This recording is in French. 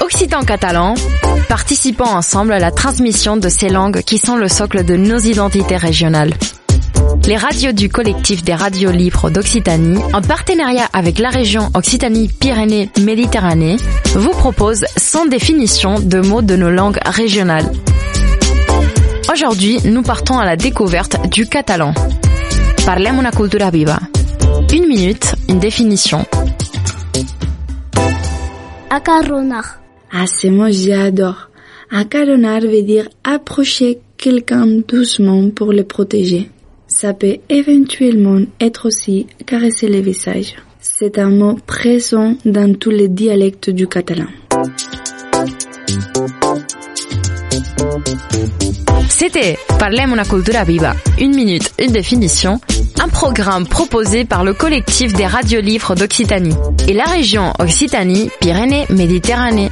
Occitan catalan, participons ensemble à la transmission de ces langues qui sont le socle de nos identités régionales. Les radios du collectif des radios libres d'Occitanie, en partenariat avec la région Occitanie-Pyrénées-Méditerranée, vous proposent sans définition de mots de nos langues régionales. Aujourd'hui, nous partons à la découverte du catalan. Parlem cultura viva. Une minute, une définition. Acarronar. Ah, ces mots, j'adore. Acaronar veut dire approcher quelqu'un doucement pour le protéger. Ça peut éventuellement être aussi caresser le visage. C'est un mot présent dans tous les dialectes du catalan. C'était Parlem una cultura viva. Une minute, une définition un programme proposé par le collectif des radiolivres d'Occitanie et la région Occitanie-Pyrénées-Méditerranée.